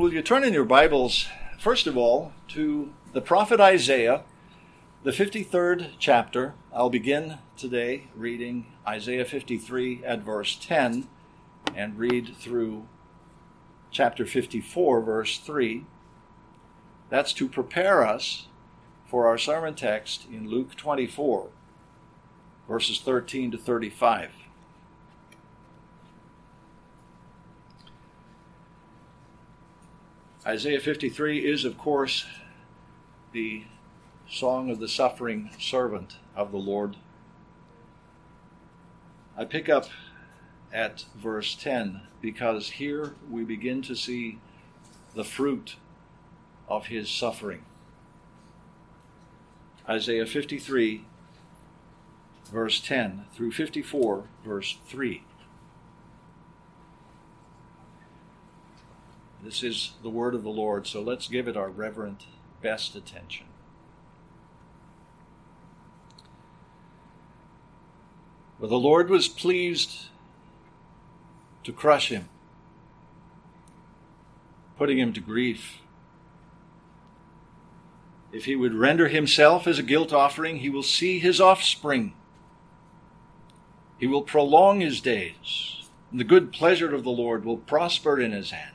will you turn in your Bibles, first of all, to the prophet Isaiah, the 53rd chapter. I'll begin today reading Isaiah 53 at verse 10 and read through chapter 54, verse 3. That's to prepare us for our sermon text in Luke 24, verses 13 to 35. Isaiah 53 is, of course, the song of the suffering servant of the Lord. I pick up at verse 10 because here we begin to see the fruit of his suffering. Isaiah 53, verse 10 through 54, verse 3. This is the word of the Lord, so let's give it our reverent best attention. But the Lord was pleased to crush him, putting him to grief. If he would render himself as a guilt offering, he will see his offspring. He will prolong his days, and the good pleasure of the Lord will prosper in his hand.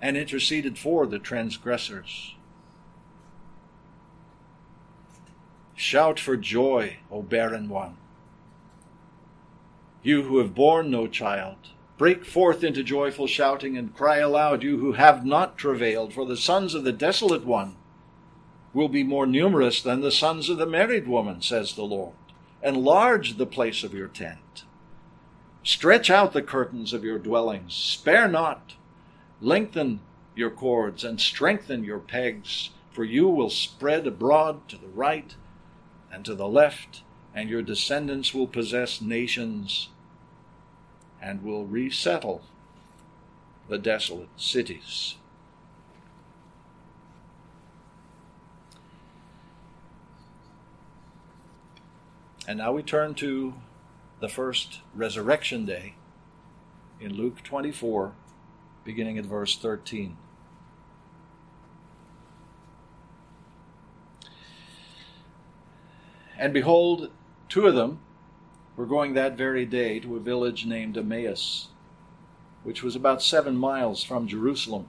and interceded for the transgressors. Shout for joy, O barren one. You who have borne no child, break forth into joyful shouting and cry aloud, you who have not travailed, for the sons of the desolate one will be more numerous than the sons of the married woman, says the Lord. Enlarge the place of your tent. Stretch out the curtains of your dwellings. Spare not Lengthen your cords and strengthen your pegs, for you will spread abroad to the right and to the left, and your descendants will possess nations and will resettle the desolate cities. And now we turn to the first resurrection day in Luke 24 beginning at verse 13. And behold, two of them were going that very day to a village named Emmaus, which was about seven miles from Jerusalem.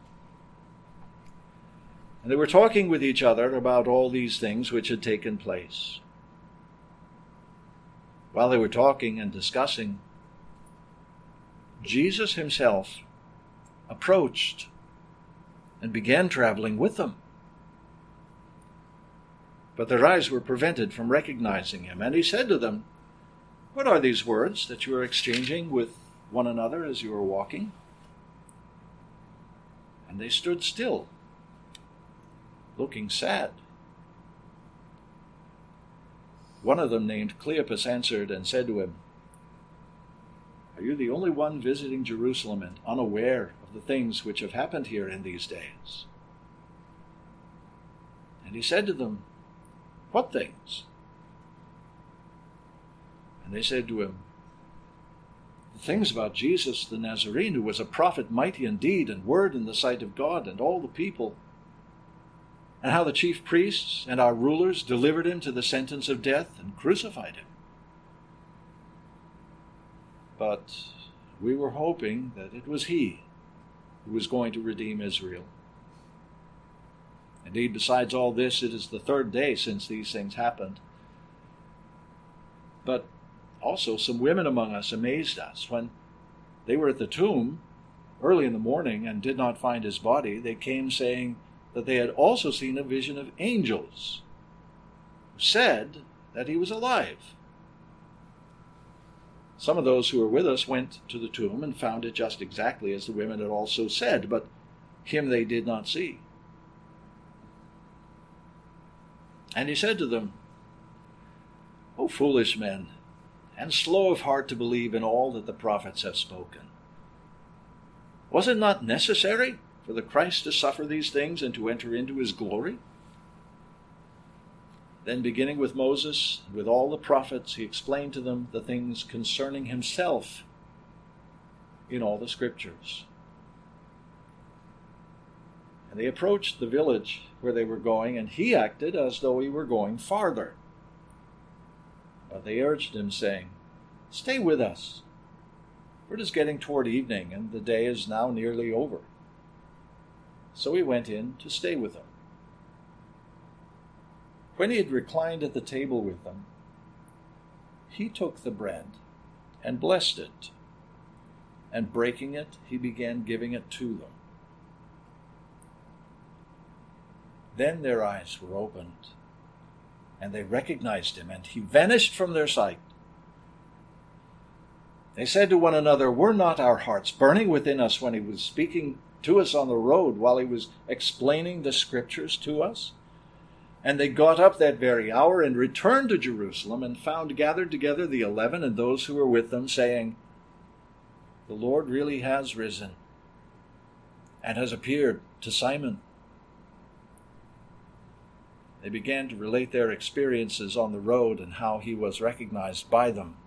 And they were talking with each other about all these things which had taken place. While they were talking and discussing, Jesus himself approached and began traveling with them. But their eyes were prevented from recognizing him, and he said to them, What are these words that you are exchanging with one another as you are walking? And they stood still, looking sad. One of them, named Cleopas, answered and said to him, Are you the only one visiting Jerusalem and unaware the things which have happened here in these days. And he said to them, What things? And they said to him, The things about Jesus the Nazarene, who was a prophet mighty in deed and word in the sight of God and all the people, and how the chief priests and our rulers delivered him to the sentence of death and crucified him. But we were hoping that it was he who was going to redeem Israel. Indeed, besides all this, it is the third day since these things happened. But also, some women among us amazed us. When they were at the tomb early in the morning and did not find his body, they came saying that they had also seen a vision of angels who said that he was alive. Some of those who were with us went to the tomb and found it just exactly as the women had also said, but him they did not see. And he said to them, O foolish men, and slow of heart to believe in all that the prophets have spoken. Was it not necessary for the Christ to suffer these things and to enter into his glory? Then, beginning with Moses, with all the prophets, he explained to them the things concerning himself in all the scriptures. And they approached the village where they were going, and he acted as though he were going farther. But they urged him, saying, Stay with us, for it is getting toward evening, and the day is now nearly over. So he went in to stay with them. When he had reclined at the table with them, he took the bread and blessed it, and breaking it, he began giving it to them. Then their eyes were opened, and they recognized him, and he vanished from their sight. They said to one another, Were not our hearts burning within us when he was speaking to us on the road while he was explaining the scriptures to us? And they got up that very hour and returned to Jerusalem and found gathered together the eleven and those who were with them, saying, The Lord really has risen and has appeared to Simon. They began to relate their experiences on the road and how he was recognized by them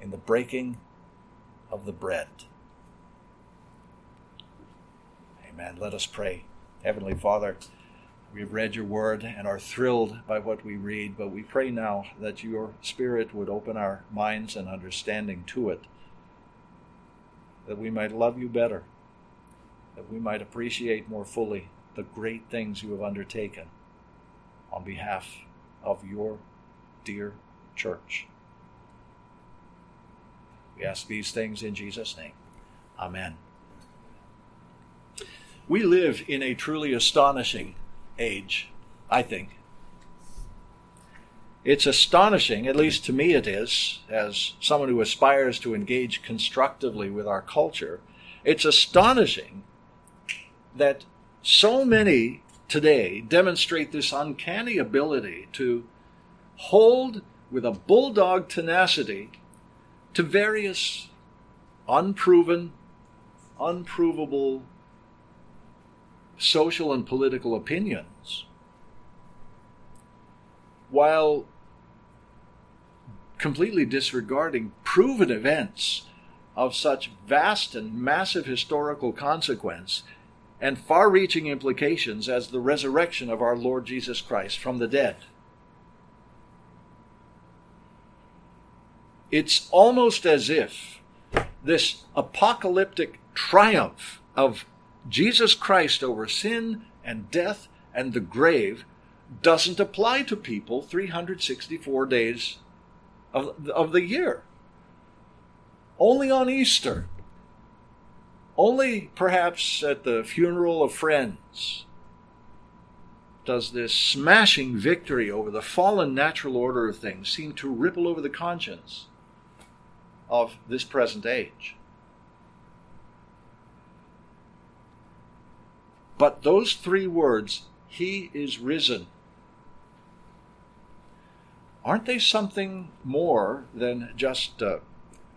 in the breaking of the bread. Amen. Let us pray. Heavenly Father, We've read your word and are thrilled by what we read, but we pray now that your Spirit would open our minds and understanding to it, that we might love you better, that we might appreciate more fully the great things you have undertaken on behalf of your dear church. We ask these things in Jesus' name. Amen. We live in a truly astonishing age, I think. It's astonishing, at least to me it is, as someone who aspires to engage constructively with our culture, it's astonishing that so many today demonstrate this uncanny ability to hold with a bulldog tenacity to various unproven, unprovable social and political opinions while completely disregarding proven events of such vast and massive historical consequence and far reaching implications as the resurrection of our Lord Jesus Christ from the dead. It's almost as if this apocalyptic triumph of Jesus Christ over sin and death and the grave doesn't apply to people 364 days of, of the year. Only on Easter. Only perhaps at the funeral of friends does this smashing victory over the fallen natural order of things seem to ripple over the conscience of this present age. But those three words, He is risen, aren't they something more than just a,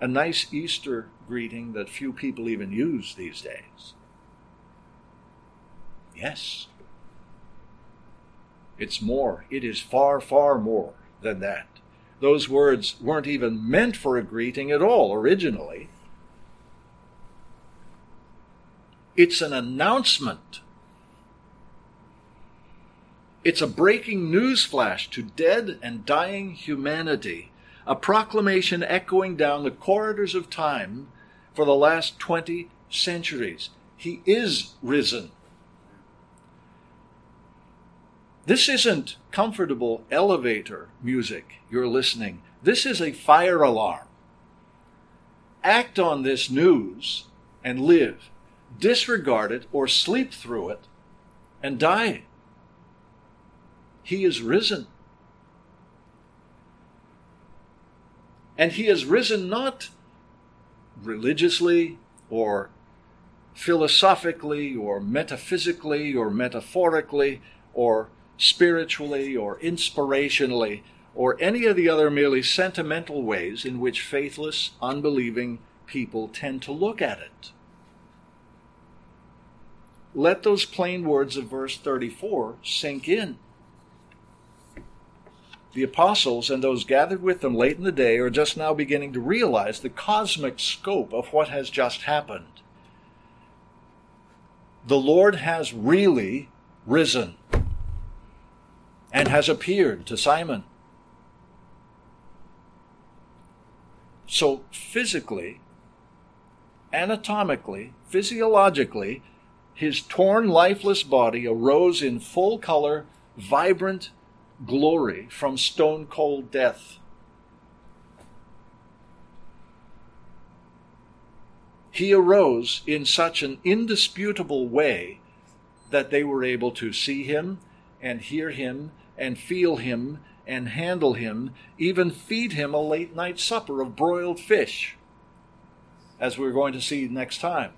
a nice Easter greeting that few people even use these days? Yes. It's more. It is far, far more than that. Those words weren't even meant for a greeting at all originally. It's an announcement it's a breaking news flash to dead and dying humanity, a proclamation echoing down the corridors of time for the last 20 centuries. He is risen. This isn't comfortable elevator music you're listening. This is a fire alarm. Act on this news and live. Disregard it or sleep through it and die. He is risen. And he has risen not religiously or philosophically or metaphysically or metaphorically or spiritually or inspirationally or any of the other merely sentimental ways in which faithless, unbelieving people tend to look at it. Let those plain words of verse 34 sink in. The apostles and those gathered with them late in the day are just now beginning to realize the cosmic scope of what has just happened. The Lord has really risen and has appeared to Simon. So, physically, anatomically, physiologically, his torn, lifeless body arose in full color, vibrant glory from stone cold death. He arose in such an indisputable way that they were able to see him and hear him and feel him and handle him, even feed him a late night supper of broiled fish, as we're going to see next time.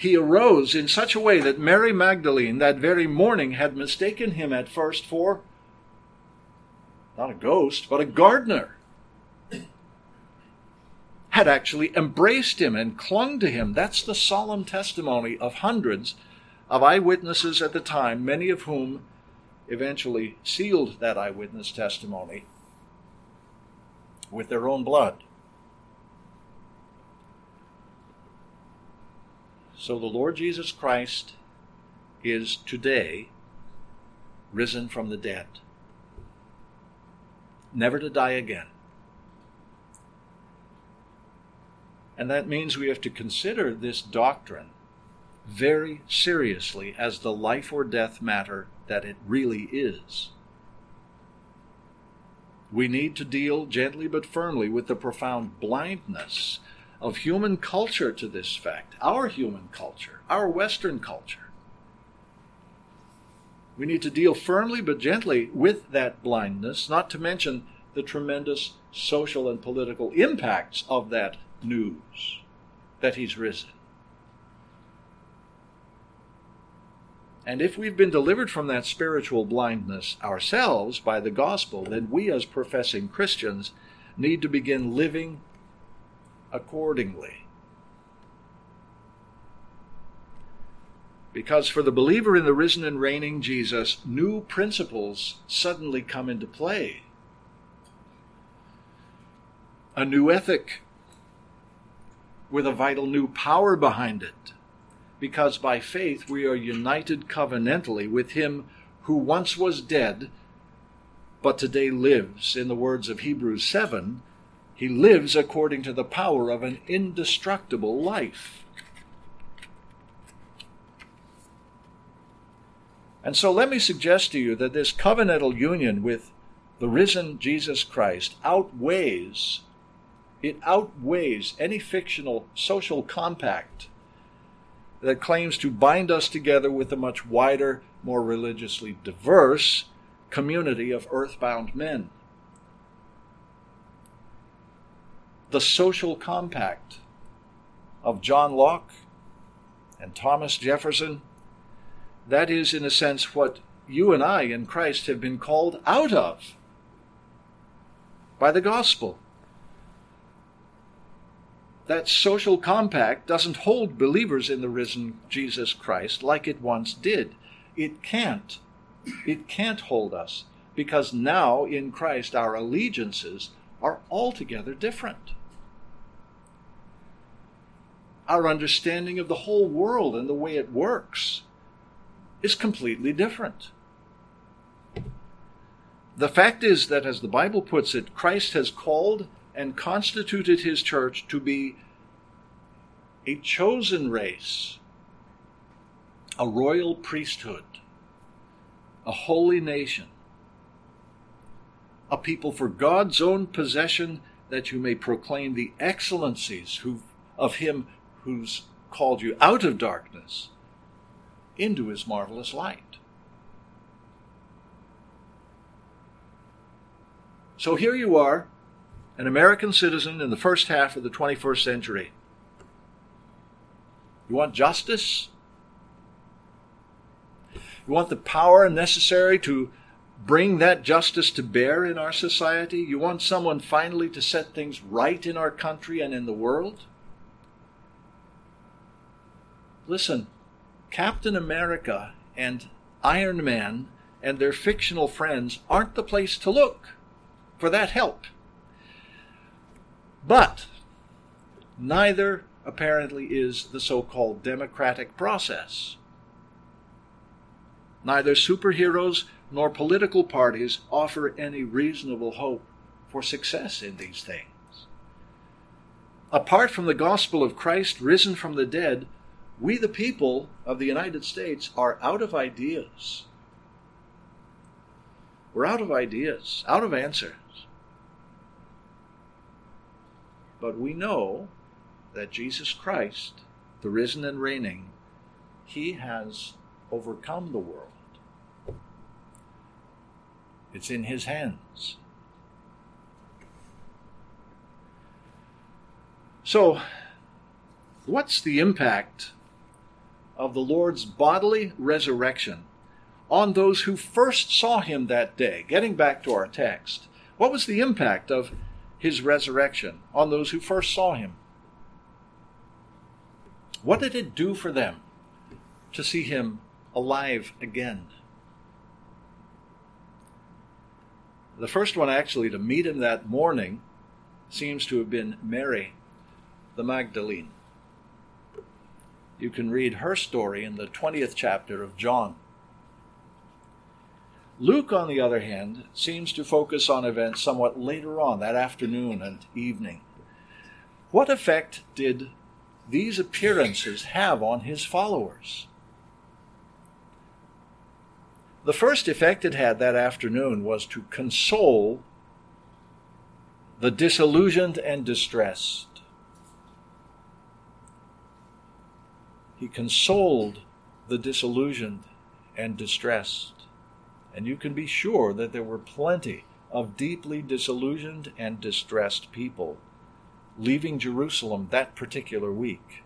He arose in such a way that Mary Magdalene that very morning had mistaken him at first for not a ghost, but a gardener. Had actually embraced him and clung to him. That's the solemn testimony of hundreds of eyewitnesses at the time, many of whom eventually sealed that eyewitness testimony with their own blood. So the Lord Jesus Christ is today risen from the dead, never to die again. And that means we have to consider this doctrine very seriously as the life or death matter that it really is. We need to deal gently but firmly with the profound blindness of human culture to this fact, our human culture, our Western culture. We need to deal firmly but gently with that blindness, not to mention the tremendous social and political impacts of that news that he's risen. And if we've been delivered from that spiritual blindness ourselves by the gospel, then we as professing Christians need to begin living accordingly. Because for the believer in the risen and reigning Jesus, new principles suddenly come into play. A new ethic with a vital new power behind it. Because by faith we are united covenantally with Him who once was dead, but today lives, in the words of Hebrews 7, he lives according to the power of an indestructible life. And so let me suggest to you that this covenantal union with the risen Jesus Christ outweighs it outweighs any fictional social compact that claims to bind us together with a much wider, more religiously diverse community of earthbound men. The social compact of John Locke and Thomas Jefferson. That is, in a sense, what you and I in Christ have been called out of by the gospel. That social compact doesn't hold believers in the risen Jesus Christ like it once did. It can't. It can't hold us because now in Christ our allegiances are altogether different our understanding of the whole world and the way it works is completely different. The fact is that, as the Bible puts it, Christ has called and constituted his church to be a chosen race, a royal priesthood, a holy nation, a people for God's own possession, that you may proclaim the excellencies of him who's called you out of darkness into his marvelous light. So here you are, an American citizen in the first half of the 21st century. You want justice? You want the power necessary to bring that justice to bear in our society? You want someone finally to set things right in our country and in the world? Listen, Captain America and Iron Man and their fictional friends aren't the place to look for that help. But neither apparently is the so called democratic process. Neither superheroes nor political parties offer any reasonable hope for success in these things. Apart from the gospel of Christ risen from the dead, we, the people of the United States, are out of ideas. We're out of ideas, out of answers. But we know that Jesus Christ, the risen and reigning, he has overcome the world. It's in his hands. So, what's the impact of the Lord's bodily resurrection on those who first saw him that day? Getting back to our text, what was the impact of his resurrection on those who first saw him? What did it do for them to see him alive again? The first one actually to meet him that morning seems to have been Mary, the Magdalene. You can read her story in the 20th chapter of John. Luke, on the other hand, seems to focus on events somewhat later on, that afternoon and evening. What effect did these appearances have on his followers? The first effect it had that afternoon was to console the disillusioned and distressed. He consoled the disillusioned and distressed. And you can be sure that there were plenty of deeply disillusioned and distressed people leaving Jerusalem that particular week.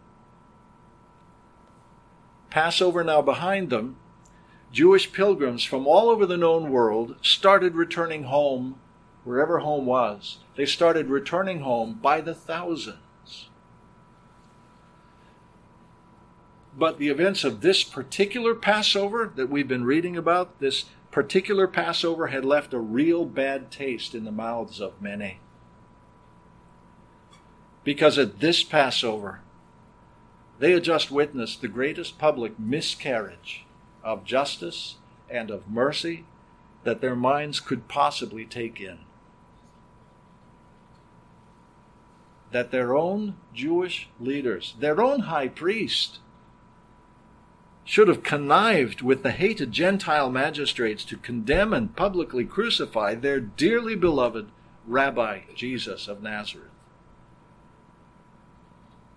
Passover now behind them, Jewish pilgrims from all over the known world started returning home, wherever home was. They started returning home by the thousands. But the events of this particular Passover that we've been reading about, this particular Passover had left a real bad taste in the mouths of many. Because at this Passover, they had just witnessed the greatest public miscarriage of justice and of mercy that their minds could possibly take in. That their own Jewish leaders, their own high priest, should have connived with the hated Gentile magistrates to condemn and publicly crucify their dearly beloved Rabbi Jesus of Nazareth.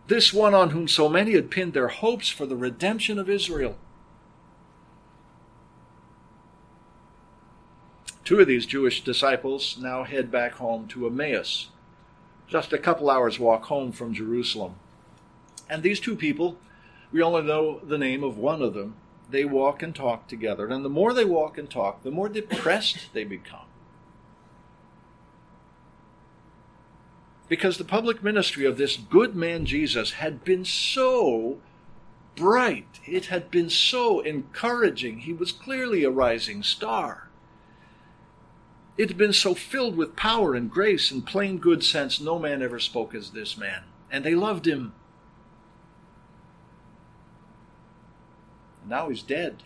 This one on whom so many had pinned their hopes for the redemption of Israel. Two of these Jewish disciples now head back home to Emmaus, just a couple hours' walk home from Jerusalem. And these two people, we only know the name of one of them, they walk and talk together. And the more they walk and talk, the more depressed they become. Because the public ministry of this good man Jesus had been so bright, it had been so encouraging. He was clearly a rising star. It had been so filled with power and grace and plain good sense, no man ever spoke as this man. And they loved him. Now he's dead.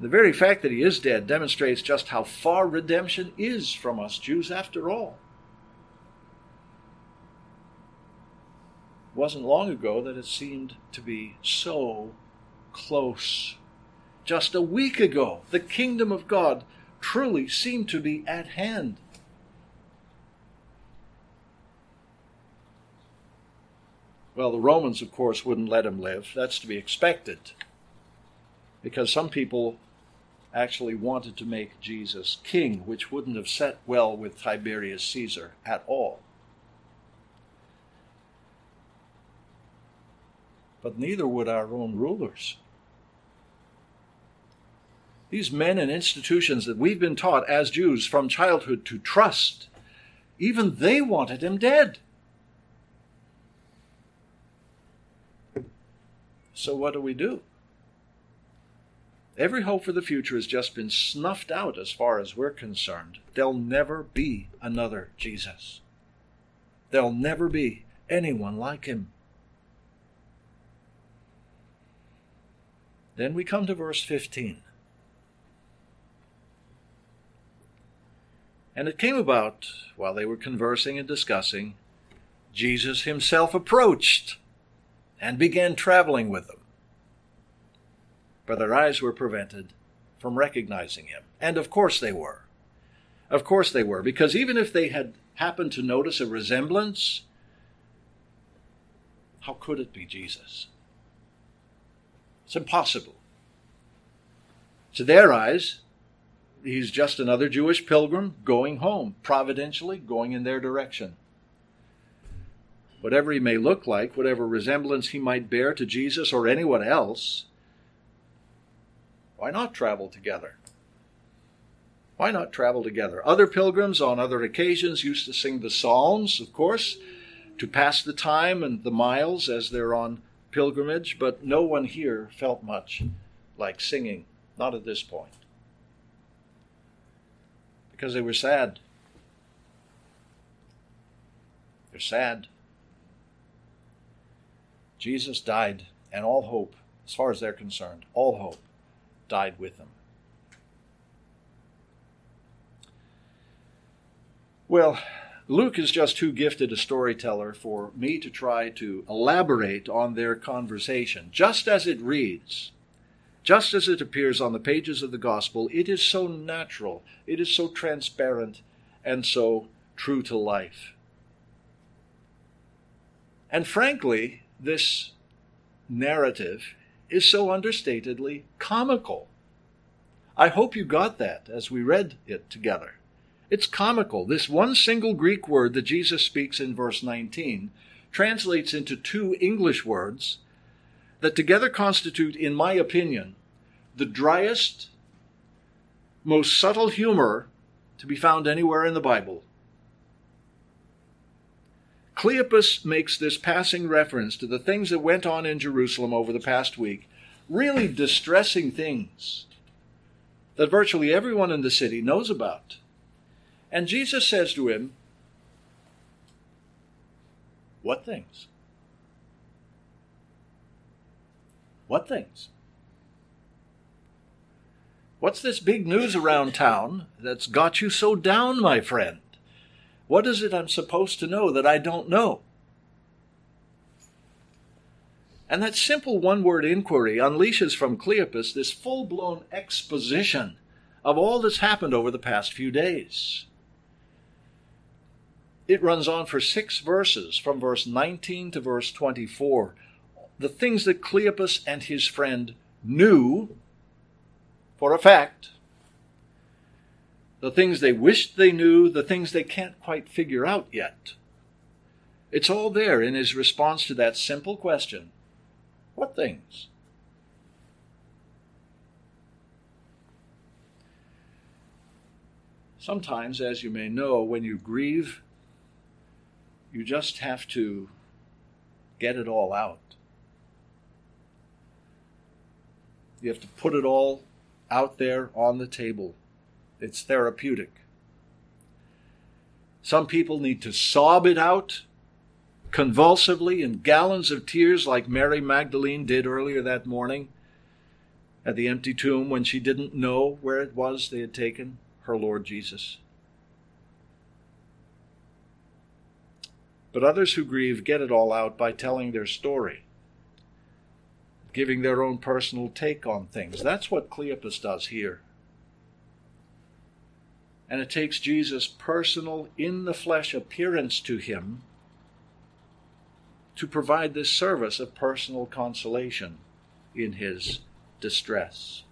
The very fact that he is dead demonstrates just how far redemption is from us Jews after all. It wasn't long ago that it seemed to be so close just a week ago, the kingdom of God truly seemed to be at hand. Well, the Romans, of course, wouldn't let him live. That's to be expected. Because some people actually wanted to make Jesus king, which wouldn't have set well with Tiberius Caesar at all. But neither would our own rulers. These men and institutions that we've been taught as Jews from childhood to trust, even they wanted him dead. So what do we do? Every hope for the future has just been snuffed out as far as we're concerned. There'll never be another Jesus. There'll never be anyone like him. Then we come to verse 15. And it came about, while they were conversing and discussing, Jesus himself approached and began traveling with them. But their eyes were prevented from recognizing him. And of course they were. Of course they were, because even if they had happened to notice a resemblance, how could it be Jesus? It's impossible. To their eyes, he's just another Jewish pilgrim going home, providentially going in their direction. Whatever he may look like, whatever resemblance he might bear to Jesus or anyone else, why not travel together? Why not travel together? Other pilgrims on other occasions used to sing the Psalms, of course, to pass the time and the miles as they're on pilgrimage, but no one here felt much like singing, not at this point because they were sad. They're sad. Jesus died, and all hope, as far as they're concerned, all hope died with him. Well, Luke is just too gifted a storyteller for me to try to elaborate on their conversation. Just as it reads, just as it appears on the pages of the gospel, it is so natural, it is so transparent, and so true to life. And frankly, this narrative is so understatedly comical. I hope you got that as we read it together. It's comical. This one single Greek word that Jesus speaks in verse 19 translates into two English words that together constitute, in my opinion, the driest, most subtle humor to be found anywhere in the Bible. Cleopas makes this passing reference to the things that went on in Jerusalem over the past week, really distressing things that virtually everyone in the city knows about. And Jesus says to him, What things? What things? What's this big news around town that's got you so down, my friend? What is it I'm supposed to know that I don't know? And that simple one word inquiry unleashes from Cleopas this full blown exposition of all that's happened over the past few days. It runs on for six verses, from verse 19 to verse 24. The things that Cleopas and his friend knew for a fact, the things they wished they knew, the things they can't quite figure out yet. It's all there in his response to that simple question What things? Sometimes, as you may know, when you grieve, you just have to get it all out. You have to put it all out there on the table. It's therapeutic. Some people need to sob it out convulsively in gallons of tears, like Mary Magdalene did earlier that morning at the empty tomb when she didn't know where it was they had taken her Lord Jesus. But others who grieve get it all out by telling their story giving their own personal take on things. That's what Cleopas does here and it takes Jesus' personal, in the flesh appearance to him to provide this service of personal consolation in his distress.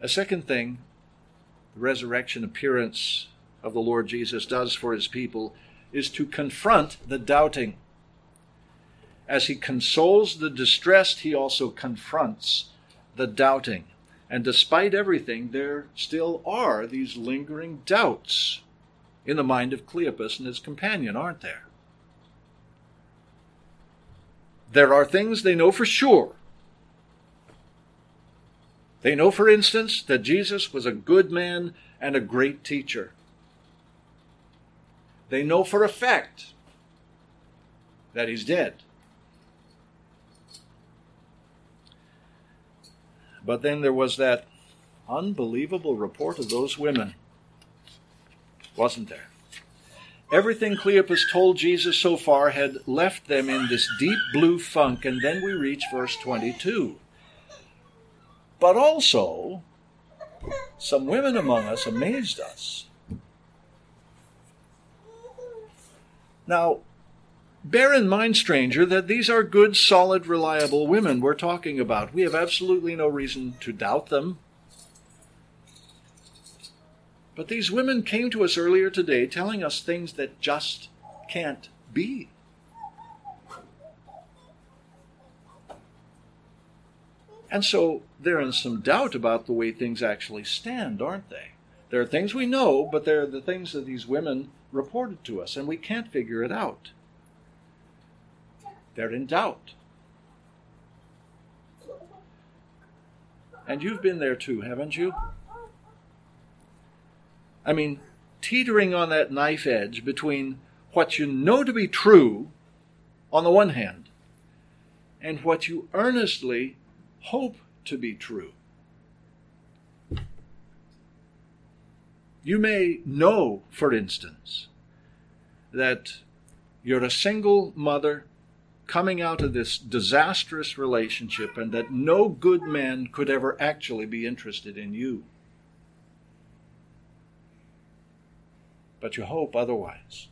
A second thing the resurrection appearance of the Lord Jesus does for his people is to confront the doubting. As he consoles the distressed, he also confronts the doubting. And despite everything, there still are these lingering doubts in the mind of Cleopas and his companion, aren't there? There are things they know for sure. They know, for instance, that Jesus was a good man and a great teacher. They know for a fact that he's dead. But then there was that unbelievable report of those women, wasn't there? Everything Cleopas told Jesus so far had left them in this deep blue funk, and then we reach verse 22. But also, some women among us amazed us. Now, bear in mind, stranger, that these are good, solid, reliable women we're talking about. We have absolutely no reason to doubt them. But these women came to us earlier today telling us things that just can't be. And so they're in some doubt about the way things actually stand, aren't they? There are things we know, but there are the things that these women reported to us, and we can't figure it out. They're in doubt. And you've been there too, haven't you? I mean, teetering on that knife edge between what you know to be true on the one hand and what you earnestly hope to be true. You may know, for instance, that you're a single mother coming out of this disastrous relationship and that no good man could ever actually be interested in you. But you hope otherwise.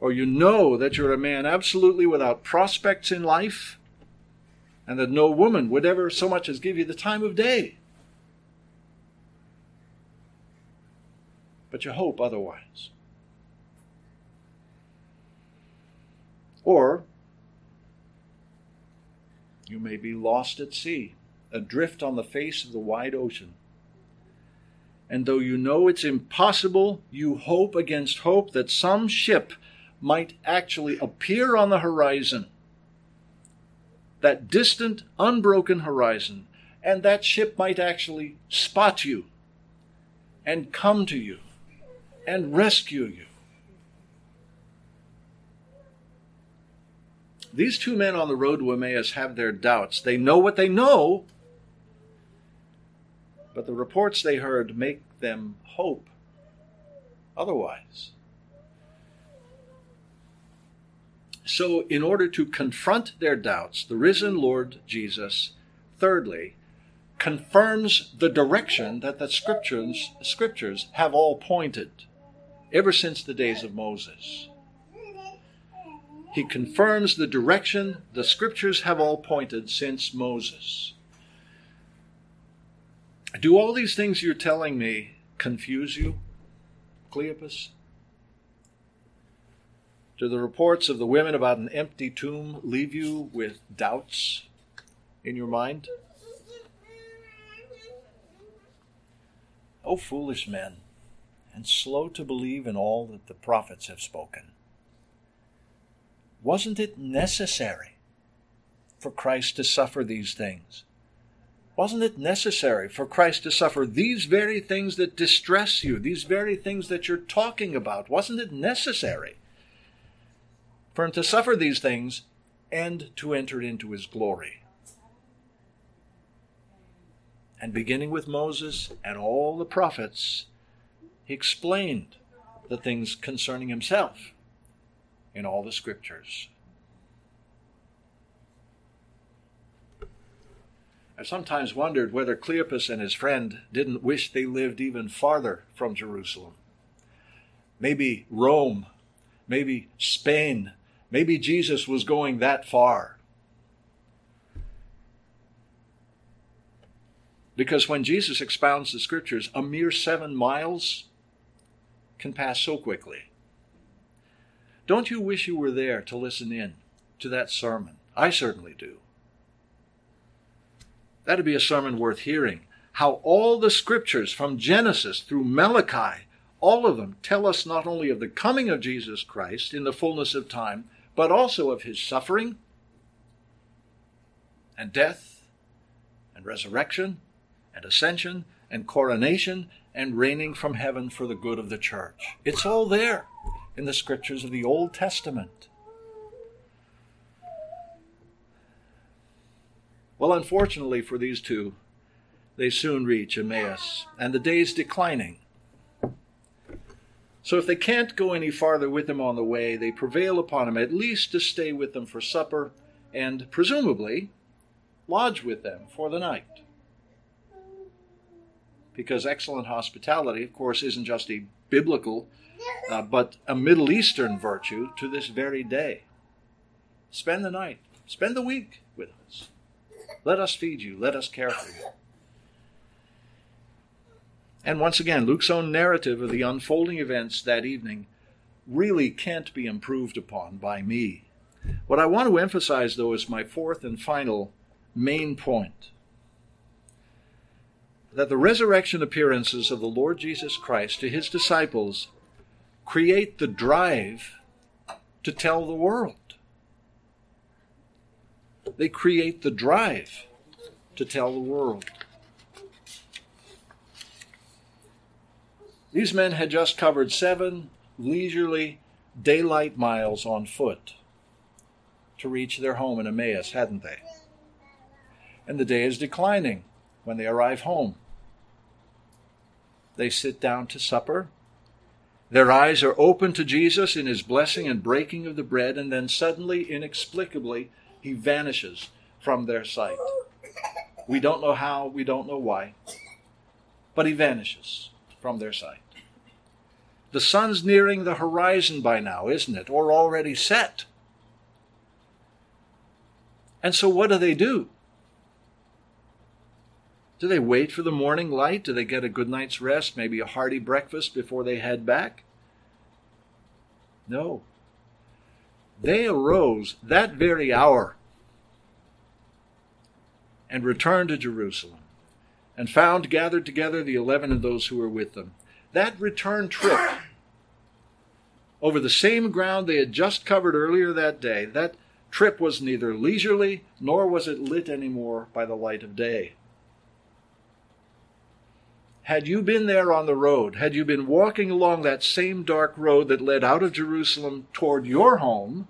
Or you know that you're a man absolutely without prospects in life and that no woman would ever so much as give you the time of day. but you hope otherwise. Or you may be lost at sea, adrift on the face of the wide ocean. And though you know it's impossible, you hope against hope that some ship might actually appear on the horizon, that distant, unbroken horizon, and that ship might actually spot you and come to you and rescue you. These two men on the road to Emmaus have their doubts. They know what they know, but the reports they heard make them hope otherwise. So, in order to confront their doubts, the risen Lord Jesus, thirdly, confirms the direction that the scriptures, scriptures have all pointed ever since the days of Moses. He confirms the direction the scriptures have all pointed since Moses. Do all these things you're telling me confuse you, Cleopas? Do the reports of the women about an empty tomb leave you with doubts in your mind? O oh, foolish men, and slow to believe in all that the prophets have spoken. Wasn't it necessary for Christ to suffer these things? Wasn't it necessary for Christ to suffer these very things that distress you, these very things that you're talking about? Wasn't it necessary for him to suffer these things and to enter into his glory? And beginning with Moses and all the prophets, he explained the things concerning himself in all the scriptures. I've sometimes wondered whether Cleopas and his friend didn't wish they lived even farther from Jerusalem. Maybe Rome, maybe Spain, maybe Jesus was going that far. Because when Jesus expounds the scriptures, a mere seven miles can pass so quickly. Don't you wish you were there to listen in to that sermon? I certainly do. That'd be a sermon worth hearing. How all the scriptures from Genesis through Malachi, all of them tell us not only of the coming of Jesus Christ in the fullness of time, but also of his suffering and death and resurrection and ascension and coronation and reigning from heaven for the good of the church. It's all there in the scriptures of the Old Testament. Well, unfortunately for these two, they soon reach Emmaus, and the day's declining. So if they can't go any farther with him on the way, they prevail upon him at least to stay with them for supper and, presumably, lodge with them for the night. Because excellent hospitality, of course, isn't just a biblical, uh, but a Middle Eastern virtue to this very day. Spend the night, spend the week with us. Let us feed you, let us care for you. And once again, Luke's own narrative of the unfolding events that evening really can't be improved upon by me. What I want to emphasize, though, is my fourth and final main point that the resurrection appearances of the Lord Jesus Christ to his disciples create the drive to tell the world. They create the drive to tell the world. These men had just covered seven leisurely daylight miles on foot to reach their home in Emmaus, hadn't they? And the day is declining when they arrive home. They sit down to supper. Their eyes are open to Jesus in his blessing and breaking of the bread, and then suddenly, inexplicably, he vanishes from their sight. We don't know how, we don't know why, but he vanishes from their sight. The sun's nearing the horizon by now, isn't it? Or already set. And so what do they do? Do they wait for the morning light? Do they get a good night's rest, maybe a hearty breakfast before they head back? No. They arose that very hour and returned to Jerusalem and found gathered together the eleven and those who were with them. That return trip over the same ground they had just covered earlier that day, that trip was neither leisurely nor was it lit any more by the light of day. Had you been there on the road, had you been walking along that same dark road that led out of Jerusalem toward your home,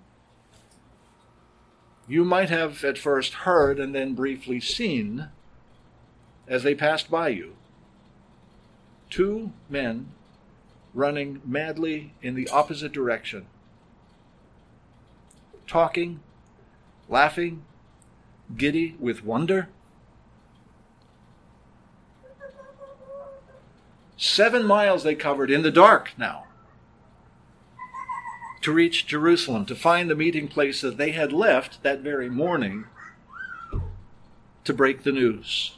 you might have at first heard and then briefly seen as they passed by you two men running madly in the opposite direction, talking, laughing, giddy with wonder. Seven miles they covered in the dark now to reach Jerusalem, to find the meeting place that they had left that very morning to break the news.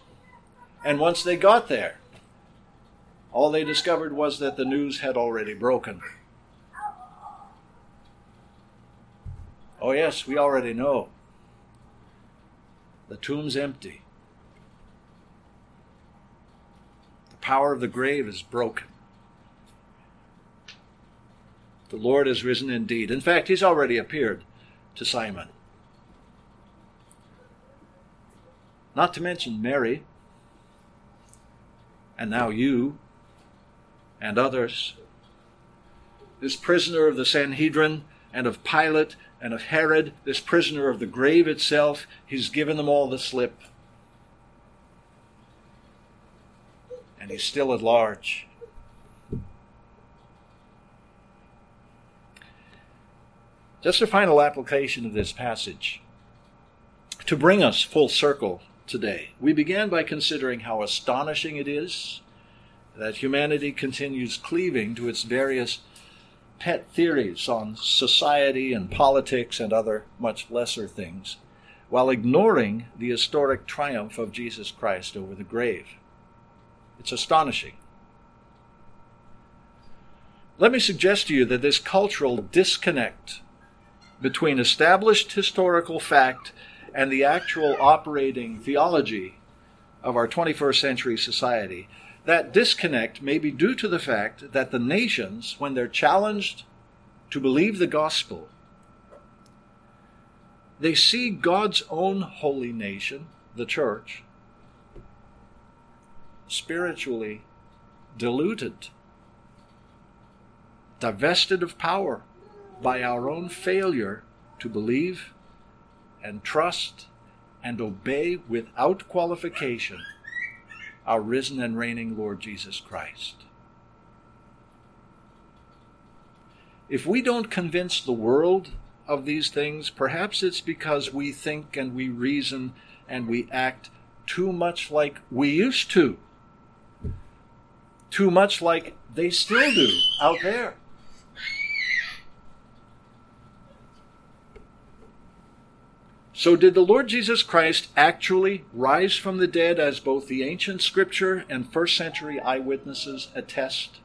And once they got there, all they discovered was that the news had already broken. Oh, yes, we already know. The tomb's empty. Power of the grave is broken. The Lord is risen indeed. In fact, he's already appeared to Simon. Not to mention Mary, and now you, and others. This prisoner of the Sanhedrin and of Pilate and of Herod, this prisoner of the grave itself, he's given them all the slip. And he's still at large. Just a final application of this passage. To bring us full circle today, we began by considering how astonishing it is that humanity continues cleaving to its various pet theories on society and politics and other much lesser things, while ignoring the historic triumph of Jesus Christ over the grave. It's astonishing. Let me suggest to you that this cultural disconnect between established historical fact and the actual operating theology of our 21st century society, that disconnect may be due to the fact that the nations, when they're challenged to believe the gospel, they see God's own holy nation, the church, spiritually diluted, divested of power by our own failure to believe and trust and obey without qualification our risen and reigning Lord Jesus Christ. If we don't convince the world of these things, perhaps it's because we think and we reason and we act too much like we used to. Too much like they still do out there. So, did the Lord Jesus Christ actually rise from the dead as both the ancient scripture and first century eyewitnesses attest?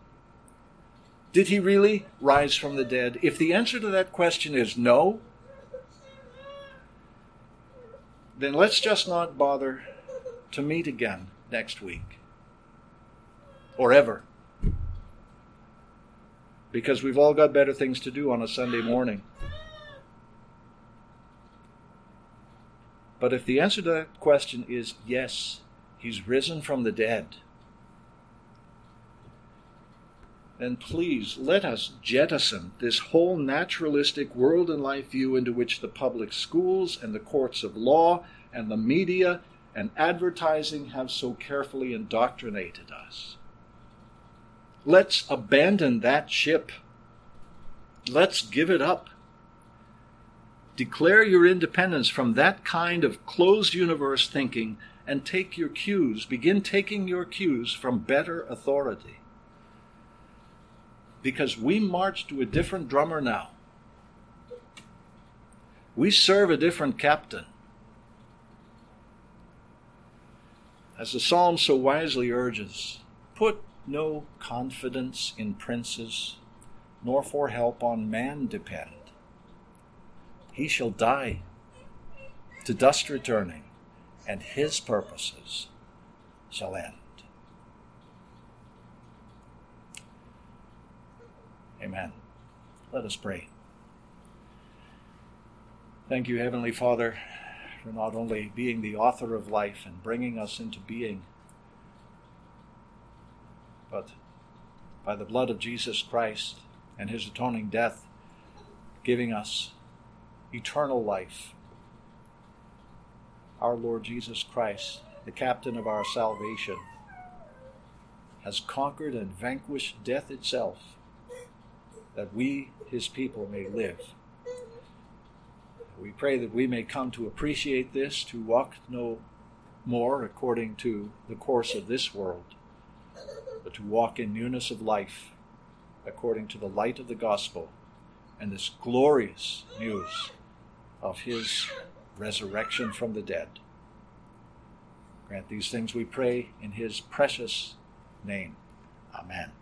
Did he really rise from the dead? If the answer to that question is no, then let's just not bother to meet again next week or ever. Because we've all got better things to do on a Sunday morning. But if the answer to that question is yes, he's risen from the dead, then please let us jettison this whole naturalistic world and life view into which the public schools and the courts of law and the media and advertising have so carefully indoctrinated us. Let's abandon that ship. Let's give it up. Declare your independence from that kind of closed universe thinking and take your cues, begin taking your cues from better authority. Because we march to a different drummer now. We serve a different captain. As the psalm so wisely urges, put no confidence in princes, nor for help on man depend he shall die, to dust returning, and his purposes shall end. Amen. Let us pray. Thank you, Heavenly Father, for not only being the author of life and bringing us into being, but by the blood of Jesus Christ and his atoning death, giving us eternal life. Our Lord Jesus Christ, the captain of our salvation, has conquered and vanquished death itself, that we, his people, may live. We pray that we may come to appreciate this, to walk no more according to the course of this world, but to walk in newness of life according to the light of the gospel and this glorious news of his resurrection from the dead. Grant these things, we pray, in his precious name. Amen.